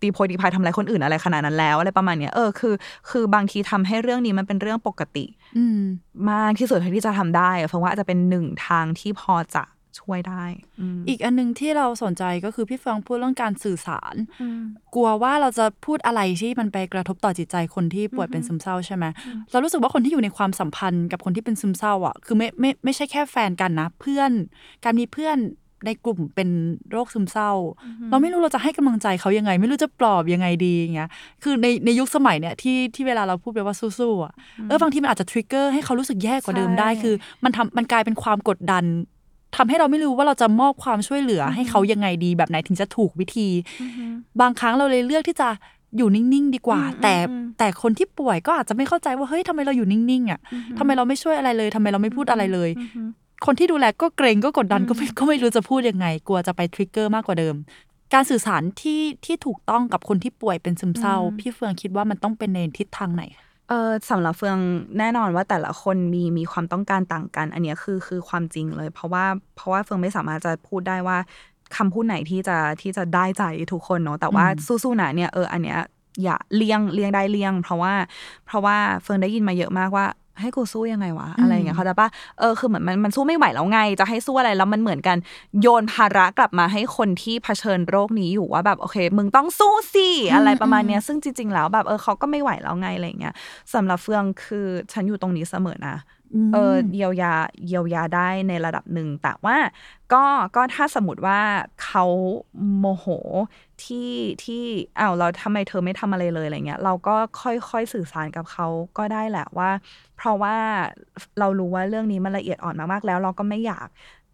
ตีโพยตีพายทำอะไรคนอื่นอะไรขนาดนั้นแล้วอะไรประมาณเนี้ยเออคือ คือบางทีทำให้เรื่องนี้มันเป็นเรื่องปกติ อืมมากที่สุดเท่าที่จะทำได้อะเพราะว่าอาจจะเป็นหนึ่งทางที่พอจะ ช่วยได้อืมอีกอันหนึงที่เราสนใจก็คือพี่เฟืองพูดเรื่องการสื่อสารอืมกลัวว่าเราจะพูดอะไรที่มันไปกระทบต่อจิตใจคนที่ป่วยเป็นซึมเศร้าใช่ไหมเรารู้สึกว่าคนที่อยู่ในความสัมพันธ์กับคนที่เป็นซึมเศร้าอะคือไม่ไม่ไม่ใช่แค่แฟนกันนะ เพื่อนการมีเพื่อนในกลุ่มเป็นโรคซึมเศร้า เราไม่รู้เราจะให้กำลังใจเขายังไง ไม่รู้จะปลอบยังไงดีอย่างเงี้ยคือในในยุคสมัยเนี่ยที่ที่เวลาเราพูดไปว่าสู้ๆอะเออบางทีมันอาจจะทริกเกอร์ให้เขารู้สึกแย่กว่าเดิมได้ใช่คือ มันทำมันกลายเป็นความกดดัน ทำให้เราไม่รู้ว่าเราจะมอบความช่วยเหลือให้เขายังไงดีแบบไหนถึงจะถูกวิธี บางครั้งเราเลยเลือกที่จะอยู่นิ่งๆดีกว่าอืมแต่อืมแต่คนที่ป่วยก็อาจจะไม่เข้าใจว่าเฮ้ยทำไมเราอยู่นิ่งๆอะทำไมเราไม่ช่วยอะไรเลยทำไมเราไม่พูดอะไรเลย คนที่ดูแลก็เกรงก็กดดันก็ไม่ก็ไม่รู้จะพูดยังไง กลัวจะไปทริกเกอร์มากกว่าเดิม การสื่อสารที่ที่ถูกต้องกับคนที่ป่วยเป็นซึมเศร้าอืมพี่เฟืองคิดว่ามันต้องเป็นในทิศทางไหน เออสำหรับเฟืองแน่นอนว่าแต่ละคนมีมีความต้องการต่างกัน อันเนี้ยคือคือความจริงเลย เพราะว่าเพราะว่าเฟืองไม่สามารถจะพูดได้ว่าคำพูดไหนที่จะที่จะได้ใจทุกคนเนาะแต่ว่าอืมสู้ๆนะเนี่ยเอออันเนี้ยอย่าเลี่ยงเลี่ยงได้เลี่ยง เพราะว่า เพราะว่าเฟืองได้ยินมาเยอะมากว่า ให้กูสู้ยังไงวะอะไรอย่างเงี้ยเขาใจปะเออคือเหมือนมันมันสู้ไม่ไหวแล้วไง จะให้สู้อะไรแล้วมันเหมือนกันโยนภาระกลับมาให้คนที่เผชิญโรคนี้อยู่ว่าแบบโอเค มึงต้องสู้สิอะไรประมาณเนี้ยซึ่งจริง ๆ แล้วแบบเออเขาก็ไม่ไหวแล้วไงอะไรอย่างเงี้ยสำหรับเฟืองคือฉันอยู่ตรงนี้เสมอนะเออเยียวยาเยียวยาได้ในระดับหนึ่งแต่ว่าก็ก็ถ้าสมมติว่าเขาโมโห ที่ที่อ้าวเราทำไมเธอไม่ทำอะไรเลยอะไรเงี้ยเราก็ค่อยๆสื่อสารกับเขาก็ได้แหละว่า เพราะว่าเรารู้ว่าเรื่องนี้มันละเอียดอ่อนมากๆแล้ว เราก็ไม่อยาก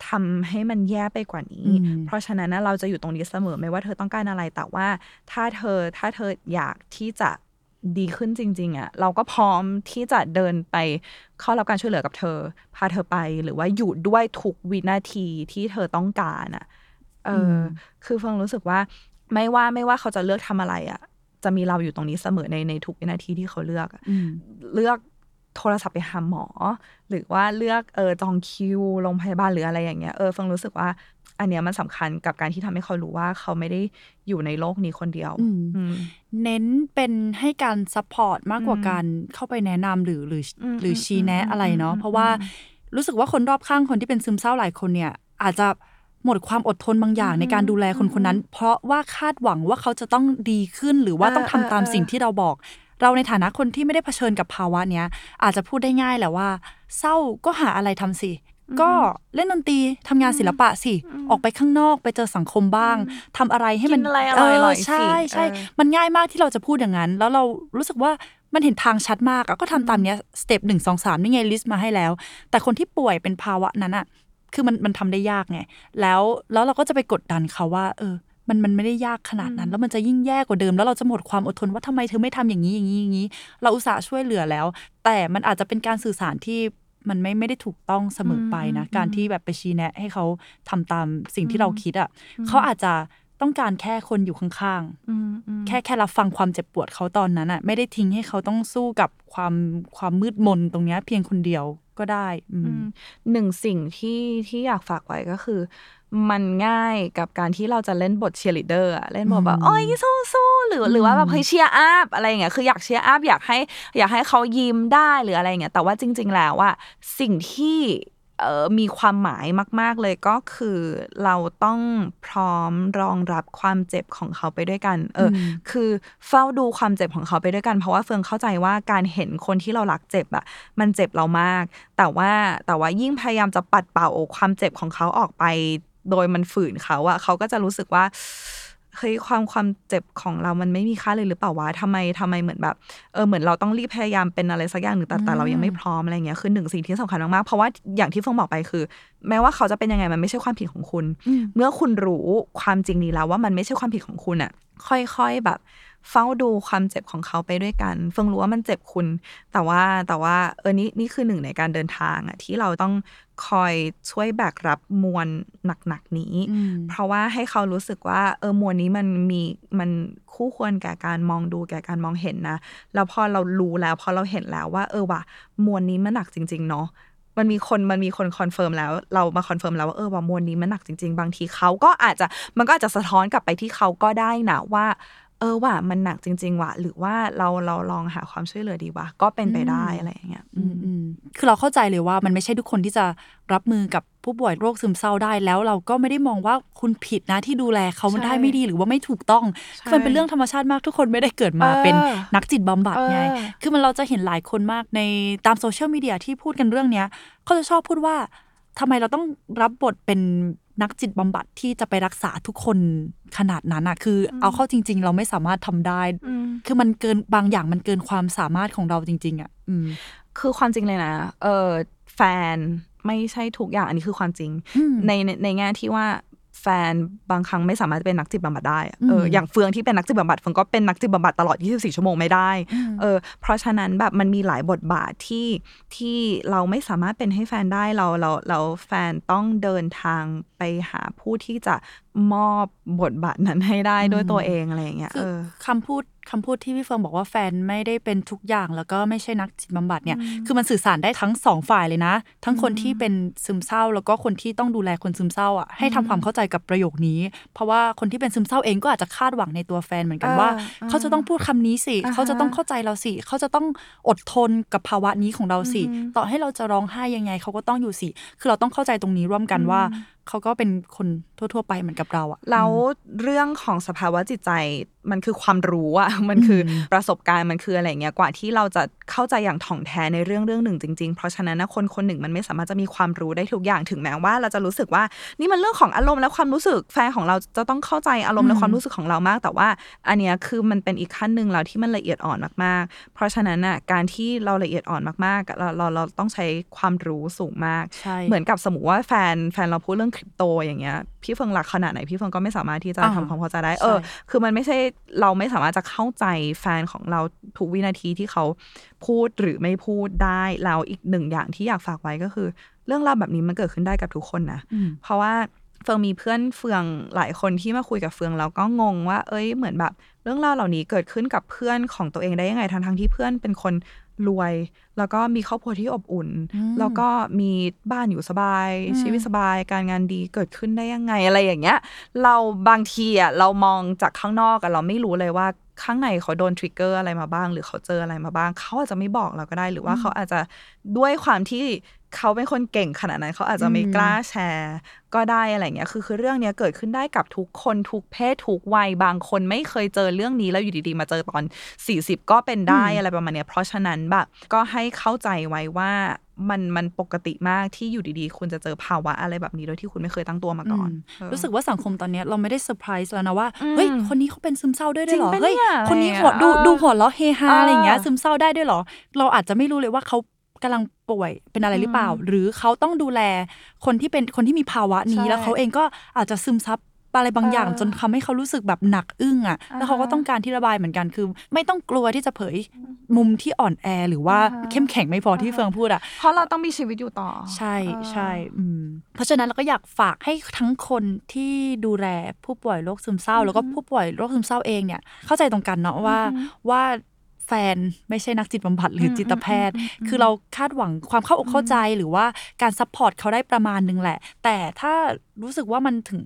ทำให้มันแย่ไปกว่านี้อืมเพราะฉะนั้นนะเราจะอยู่ตรงนี้เสมอไม่ว่าเธอต้องการอะไรแต่ว่า ถ้าเธอถ้าเธออยากที่จะดีขึ้นจริง ๆอะเราก็พร้อมที่จะเดินไปเข้ารับการช่วยเหลือกับเธอ พาเธอไปหรือว่าอยู่ด้วยทุกวินาทีที่เธอต้องการอะเอออมคือเฟิร์นรู้สึกว่า ไม่ว่าไม่ว่าเขาจะเลือกทำอะไรอะ จะมีเราอยู่ตรงนี้เสมอในในทุกวินาทีที่เขาเลือกอะอืมเลือกโทรศัพท์ไปหาหมอ หรือว่าเลือกเออจองคิวโรงพยาบาลหรืออะไรอย่างเงี้ยเออเฟิร์นรู้สึกว่า อันเนี้ยมันสำคัญกับการที่ทำให้เขารู้ว่าเขาไม่ได้อยู่ในโลกนี้คนเดียวอืมอืมเน้นเป็นให้การ support มากกว่าอืมการเข้าไปแนะนำหรือหรืออมหรือชี้แนะอืมอะไรเนาะอืมเพราะว่าอืมรู้สึกว่าคนรอบข้างคนที่เป็นซึมเศร้าหลายคนเนี่ย อาจจะ หมดความอดทนบางอย่างในการดูแลคนคนนั้น เพราะว่าคาดหวังว่าเขาจะต้องดีขึ้นหรือว่าเออต้องทำตามเออสิ่งที่เราบอก เราในฐานะคนที่ไม่ได้เผชิญกับภาวะเนี้ย อาจจะพูดได้ง่ายแหละว่า เศร้าก็หาอะไรทำสิก็เล่นดนตรีทำงานศิลปะสิ ออกไปข้างนอกไปเจอสังคมบ้างทำอะไรให้มันกินอะไรอร่อยๆใช่สิใช่เออมันง่ายมากที่เราจะพูดอย่างนั้น แล้วเรารู้สึกว่ามันเห็นทางชัดมากอะก็ทำตามเนี้ย step หนึ่งสองสามนี่ไง list มาให้แล้ว แต่คนที่ป่วยเป็นภาวะนั้นอะ คือมันมันทำได้ยากไง แล้วแล้วเราก็จะไปกดดันเขาว่า เออ มันมันไม่ได้ยากขนาดนั้น แล้วมันจะยิ่งแย่กว่าเดิม แล้วเราจะหมดความอดทนว่าทำไมเธอไม่ทำอย่างนี้อย่างนี้อย่างนี้ เราอุตส่าห์ช่วยเหลือแล้ว แต่มันอาจจะเป็นการสื่อสารที่มันไม่ไม่ได้ถูกต้องเสมอไปนะอืมการที่แบบไปชี้แนะ ให้เขาทำตามสิ่งที่เราคิดอะเขาอาจจะต้องการแค่คนอยู่ข้างๆอืมอืมแค่แค่รับฟังความเจ็บปวดเขาตอนนั้นอะ ไม่ได้ทิ้งให้เขาต้องสู้กับความความมืดมนตรงเนี้ยเพียงคนเดียว ก็ได้อืมหนึ่งสิ่งที่ที่อยากฝากไว้ก็คือ มันง่ายกับการที่เราจะเล่นบทเชียร์ลีดเดอร์อะเล่นบทแบบโอ้ยสู้สู้หรือหรือว่าแบบเฮ้ย cheer up อะไรอย่างเงี้ยคืออยาก cheer up อยากให้ อยากให้เขายิ้มได้หรืออะไรอย่างเงี้ยแต่ว่าจริง ๆ แล้วว่าสิ่งที่ เอ่อมีความหมายมาก ๆ เลยก็คือเราต้องพร้อมรองรับความเจ็บของเขาไปด้วยกัน เอออมคือเฝ้าดูความเจ็บของเขาไปด้วยกัน เพราะว่าเฟืองเข้าใจว่าการเห็นคนที่เรารักเจ็บอะมันเจ็บเรามาก แต่ว่าแต่ว่ายิ่งพยายามจะปัดเป่าความเจ็บของเขาออกไป โดยมันฝืนเขาอะเขาก็จะรู้สึกว่า เฮ้ยความความเจ็บของเรามันไม่มีค่าเลยหรือเปล่าวะทำไมทำไมเหมือนแบบเออเหมือนเราต้องรีบพยายามเป็นอะไรสักอย่างหนึ่งแต่แต่เรายังไม่พร้อมอะไรเงี้ยคือหนึ่งสิ่งที่สำคัญมากๆเพราะว่าอย่างที่เฟืองบอกไปคือ แม้ว่าเขาจะเป็นยังไงมันไม่ใช่ความผิดของคุณอืมเมื่อคุณรู้ความจริงนี้แล้วว่ามันไม่ใช่ความผิดของคุณอะค่อยๆแบบ เฝ้าดูความเจ็บของเขาไปด้วยกัน เฟิร์นรู้ว่ามันเจ็บคุณ แต่ว่าแต่ว่าเออนี่นี่คือหนึ่งในการเดินทางอะที่เราต้องคอยช่วยแบกรับมวลหนักๆนี้อืมเพราะว่าให้เขารู้สึกว่าเออมวลนี้มันมีมันคู่ควรแก่การมองดูแก่การมองเห็นนะแล้วพอเรารู้แล้วพอเราเห็นแล้วว่า เออว่ะมวลนี้มันหนักจริง ๆ เนาะมันมีคนมันมีคน confirm แล้ว เรามา confirm แล้วว่าเออว่ามวลนี้มันหนักจริง ๆ บางทีเขาก็อาจจะมันก็อาจจะสะท้อนกลับไปที่เขาก็ได้นะว่า เออว่ะมันหนักจริง ๆว่ะหรือว่าเราเราลองหาความช่วยเหลือดีวะก็เป็นไปได้อะไรอย่างเงี้ยอืมอืมคือเราเข้าใจเลยว่ามันไม่ใช่ทุกคนที่จะรับมือกับผู้ป่วยโรคซึมเศร้าได้แล้วเราก็ไม่ได้มองว่าคุณผิดนะที่ดูแลเขาใช่ได้ไม่ดีหรือว่าไม่ถูกต้องใช่คือมันเป็นเรื่องธรรมชาติมากทุกคนไม่ได้เกิดมาเออเป็นนักจิตบำบัดไงเออคือมันเราจะเห็นหลายคนมากในตามโซเชียลมีเดียที่พูดกันเรื่องเนี้ยเขาจะชอบพูดว่าทำไมเราต้องรับบทเป็น นักจิตบำบัดที่จะไปรักษาทุกคนขนาดนั้นอะคืออเอาเข้าจริง ๆ เราไม่สามารถทำได้อืมคือมันเกินบางอย่างมันเกินความสามารถของเราจริง ๆอะอืมคือความจริงเลยนะ เออแฟนไม่ใช่ทุกอย่างอันนี้คือความจริงอืมในในในแง่ที่ว่าแฟนบางครั้งไม่สามารถเป็นนักจิตบำบัดได้อะเอออืมอย่างเฟืองที่เป็นนักจิตบำบัดเฟืองก็เป็นนักจิตบำบัดตลอด 24 ชั่วโมงไม่ได้อืมเออเพราะฉะนั้นแบบมันมีหลายบทบาทที่ที่เราไม่สามารถเป็นให้แฟนได้เราเราเราแฟนต้องเดินทางไปหาผู้ที่จะมอบบทบาทนั้นให้ได้ด้วยตัวเองอะไรอย่างเงี้ยคืเอออคำพูด คำพูดที่พี่เฟิร์นบอกว่าแฟนไม่ได้เป็นทุกอย่างแล้วก็ไม่ใช่นักจิตบำบัดเนี่ย คือมันสื่อสารได้ทั้งสองฝ่ายเลยนะ ทั้งคนที่เป็นซึมเศร้า แล้วก็คนที่ต้องดูแลคนซึมเศร้าอะให้ทำความเข้าใจกับประโยคนี้ เพราะว่าคนที่เป็นซึมเศร้าเองก็อาจจะคาดหวังในตัวแฟนเหมือนกันว่าเออเขาจะต้องพูดคำนี้สิอ่าฮะเขาจะต้องเข้าใจเราสิ เขาจะต้องอดทนกับภาวะนี้ของเราสิอือฮึต่อให้เราจะร้องไห้ยังไง เขาก็ต้องอยู่สิ คือเราต้องเข้าใจตรงนี้ร่วมกันว่า เขาก็เป็นคนทั่ว ๆ ไปเหมือนกับเราอะแล้วเรื่องของสภาวะจิตใจมันคือความรู้อะมันคืออมประสบการณ์มันคืออะไรเงี้ยกว่าที่เราจะเข้าใจอย่างถ่องแท้ในเรื่องเรื่องหนึ่งจริงๆ เพราะฉะนั้นนะคนคนหนึ่งมันไม่สามารถจะมีความรู้ได้ทุกอย่างถึงแม้ว่า เราจะรู้สึกว่า นี่มันเรื่องของอารมณ์และความรู้สึกแฟนของเราจะต้องเข้าใจอารมณ์และความรู้สึกของเรามาก แต่ว่า อันเนี้ยคือมันเป็นอีกขั้นหนึ่งแล้วที่มันละเอียดอ่อนมากๆ เพราะฉะนั้นน่ะการที่เราละเอียดอ่อนมากๆเราเราเราต้องใช้ความรู้สูงมากใช่เหมือนกับสมมติว่าแฟนแฟนเราพูดเรื่องคริปโตอย่างเงี้ยพี่เฟิงรักขนาดไหนพี่เฟิงก็ไม่สามารถที่จะอ่าทำความเข้าใจได้ใช่เออ คือมันไม่ใช่เราไม่สามารถจะเข้าใจแฟนของเราทุกวินาทีที่เขาพูดหรือไม่พูดได้แล้วอีกหนึ่งอย่างที่อยากฝากไว้ก็คือ เรื่องราวแบบนี้มันเกิดขึ้นได้กับทุกคนนะอืมเพราะว่าเฟืองมีเพื่อนเฟืองหลายคนที่มาคุยกับเฟืองแล้วก็งงว่า เอ้ยเหมือนแบบ เรื่องราวเหล่านี้เกิดขึ้นกับเพื่อนของตัวเองได้ยังไงทั้งทั้งๆที่เพื่อนเป็นคน รวย แล้วก็มีครอบครัวที่อบอุ่นอืมแล้วก็มีบ้านอยู่สบายอืมชีวิตสบายการงานดีเกิดขึ้นได้ยังไงอะไรอย่างเงี้ย เราบางทีอะเรามองจากข้างนอกอะเราไม่รู้เลยว่าข้างในเขาโดนทริกเกอร์อะไรมาบ้าง หรือเขาเจออะไรมาบ้าง เขาอาจจะไม่บอกเราก็ได้ หรือว่าเขาอาจจะด้วยความที่ เขาเป็นคนเก่งขนาดนั้นเขาอาจจะไม่อืมกล้าแชร์ ก็ได้อะไรเงี้ยคือคือเรื่องเนี้ยเกิดขึ้นได้กับทุกคนทุกเพศทุกวัยบางคนไม่เคยเจอเรื่องนี้แล้วอยู่ดีๆ มาเจอตอน 40 ก็เป็นได้อะไรประมาณเนี้ยเพราะฉะนั้นแบบก็ให้เข้าใจไว้ว่ามันมันปกติมากที่อยู่ดีๆ คุณจะเจอภาวะอะไรแบบนี้โดยที่คุณไม่เคยตั้งตัวมาก่อนอืมเออรู้สึกว่าสังคมตอนเนี้ยเราไม่ได้เซอร์ไพรส์แล้วนะว่าอืมเฮ้ยคนนี้เขาเป็นซึมเศร้าด้วยด้วยเหรอจริงปะเฮ้ยเนี่ยคนนี้หัวอะไรดูอย่างเงี้ยดูหัวเราะเฮฮาเออออะไรอย่างเงี้ยซึมเศร้าได้ด้วยเหรอ เราอาจจะไม่รู้เลยว่าเขา กำลังป่วยเป็นอะไรหรือเปล่า หรือเขาต้องดูแลคนที่เป็นคนที่มีภาวะนี้ใช่แล้วเขาเองก็อาจจะซึมซับอะไรบางอย่างเออจนทำให้เขารู้สึกแบบหนักอึ้งอะ แล้วเขาก็อ่าฮะต้องการที่ระบายเหมือนกันคือ ไม่ต้องกลัวที่จะเผยมุมที่อ่อนแอหรือว่าอ่าฮะเข้มแข็งไม่พอที่เฟืองพูดอะเพราะเราต้องมีชีวิตอยู่ต่อ ใช่เออใช่อืมเพราะฉะนั้นเราก็อยากฝากให้ทั้งคนที่ดูแลผู้ป่วยโรคซึมเศร้า แล้วก็ผู้ป่วยโรคซึมเศร้าเองเนี่ยเข้าใจตรงกันเนาะว่าว่า แฟนไม่ใช่นักจิตบำบัดหรือจิตแพทย์ คือเราคาดหวังความเข้าอกเข้าใจหรือว่าการ support เขาได้ประมาณนึงแหละ แต่ถ้ารู้สึกว่ามันถึง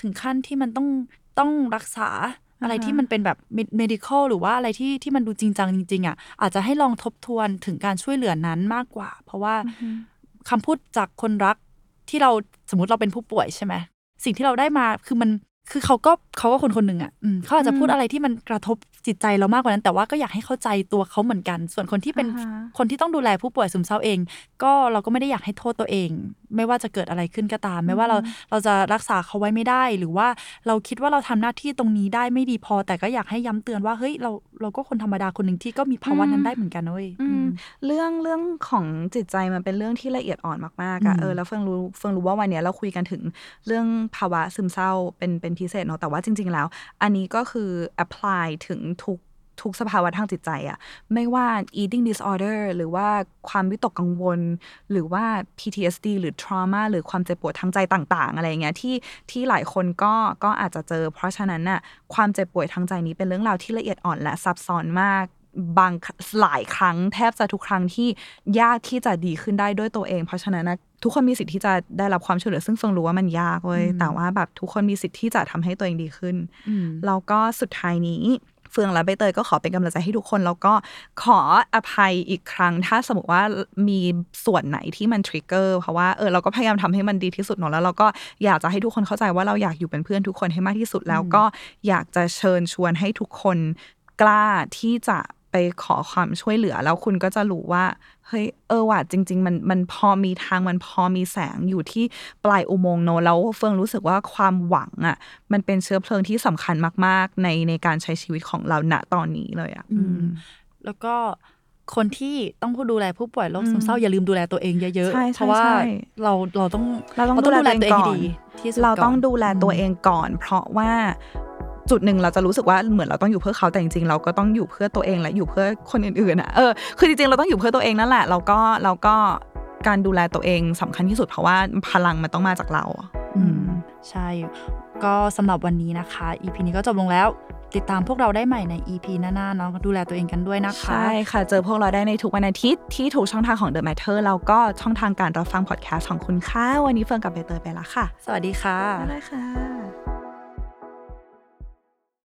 ถึงขั้นที่มันต้องต้องรักษาอะไรที่มันเป็นแบบ medical หรือว่าอะไรที่ที่มันดูจริงจังจริง ๆอะอาจจะให้ลองทบทวนถึงการช่วยเหลือนั้นมากกว่า เพราะว่าคำพูดจากคนรักที่เราสมมติเราเป็นผู้ป่วยใช่ไหมสิ่งที่เราได้มาคือมันคือเขาก็เขาก็คนคนหนึ่งอะอืมเขาอาจจะพูดอะไรที่มันกระทบ จิตใจเรามากกว่านั้น แต่ว่าก็อยากให้เข้าใจตัวเขาเหมือนกัน ส่วนคนที่เป็นอ่าฮะคนที่ต้องดูแลผู้ป่วยซึมเศร้าเอง ก็เราก็ไม่ได้อยากให้โทษตัวเอง ไม่ว่าจะเกิดอะไรขึ้นก็ตาม ไม่ว่าเราเราจะรักษาเขาไว้ไม่ได้ หรือว่าเราคิดว่าเราทำหน้าที่ตรงนี้ได้ไม่ดีพอ แต่ก็อยากให้ย้ำเตือนว่าเฮ้ยเราเราก็คนธรรมดาคนหนึ่งที่ก็มีภาวะนั้นได้เหมือนกันนะเว้ยอืมเรื่องเรื่องของจิตใจมันเป็นเรื่องที่ละเอียดอ่อนมากๆอะอืมเออแล้วเฟิงรู้เฟิงรู้ว่าวันเนี้ยเราคุยกันถึงเรื่องภาวะซึมเศร้าเป็นเป็นพิเศษเนาะแต่ว่าจริง ๆ แล้ว อันนี้ก็คือ apply ถึงทุกทุกสภาวะทางจิตใจอะไม่ว่า eating disorder หรือว่าความวิตกกังวล หรือว่า PTSD หรือ trauma หรือความเจ็บปวดทางใจต่างๆ อะไรอย่างเงี้ยที่ที่หลายคนก็ก็อาจจะเจอ เพราะฉะนั้นน่ะความเจ็บป่วยทางใจนี้เป็นเรื่องราวที่ละเอียดอ่อนและซับซ้อนมากบางหลายครั้งแทบจะทุกครั้งที่ยากที่จะดีขึ้นได้ด้วยตัวเอง เพราะฉะนั้นนะทุกคนมีสิทธิ์ที่จะได้รับความช่วยเหลือซึ่งเฟิงรู้ว่ามันยากเว้ยแต่ว่าแบบทุกคนมีสิทธิ์ที่จะทำให้ตัวเองดีขึ้นอืมแล้วก็สุดท้ายนี้เฟืองและใบเตยก็ขอเป็นกำลังใจให้ทุกคน แล้วก็ขออภัยอีกครั้ง ถ้าสมมติว่ามีส่วนไหนที่มันทริกเกอร์เพราะว่าเออเราก็พยายามทำให้มันดีที่สุดเนาะแล้วเราก็อยากจะให้ทุกคนเข้าใจว่าเราอยากอยู่เป็นเพื่อนทุกคนให้มากที่สุดแล้วก็อยากจะเชิญชวนให้ทุกคนกล้าที่จะ ไปขอความช่วยเหลือ แล้วคุณก็จะรู้ว่าเฮ้ยเออว่ะจริง ๆ มันมันพอมีทางมันพอมีแสงอยู่ที่ปลายอุโมงค์เนอะแล้วเฟืองรู้สึกว่าความหวังอะ มันเป็นเชื้อเพลิงที่สำคัญมาก ๆ ในในการใช้ชีวิตของเราณตอนนี้เลยอะอืมแล้วก็คนที่ต้องดูแลผู้ป่วยโรคซึมเศร้าอย่าลืมดูแลตัวเองเยอะใช่ๆใช่เพราะว่าใช่เราเราต้องเราต้องดูแลตัวเองก่อนให้ดีที่สุดเราต้องก่นดูแลตัวเองก่อน เพราะว่า จุดหนึ่งเราจะรู้สึกว่าเหมือนเราต้องอยู่เพื่อเขาแต่จริงๆ เราก็ต้องอยู่เพื่อตัวเองและอยู่เพื่อคนอื่นๆอะเออคือจริงๆเราต้องอยู่เพื่อตัวเองนั่นแหละเราก็เราก็การดูแลตัวเองสำคัญที่สุดเพราะว่าพลังมันต้องมาจากเราอะอืมใช่ ก็สำหรับวันนี้นะคะ EP นี้ก็จบลงแล้ว ติดตามพวกเราได้ใหม่ใน EP หน้าๆเนาะดูแลตัวเองกันด้วยนะคะ ใช่ค่ะ เจอพวกเราได้ในทุกวันอาทิตย์ที่ทุกช่องทางของ The Matter แล้วก็ช่องทางการรับฟังพอดแคสต์ของคุณค่ะวันนี้เฟิร์นกับใบเตยไปละค่ะ สวัสดีค่ะบ๊ายบายค่ะ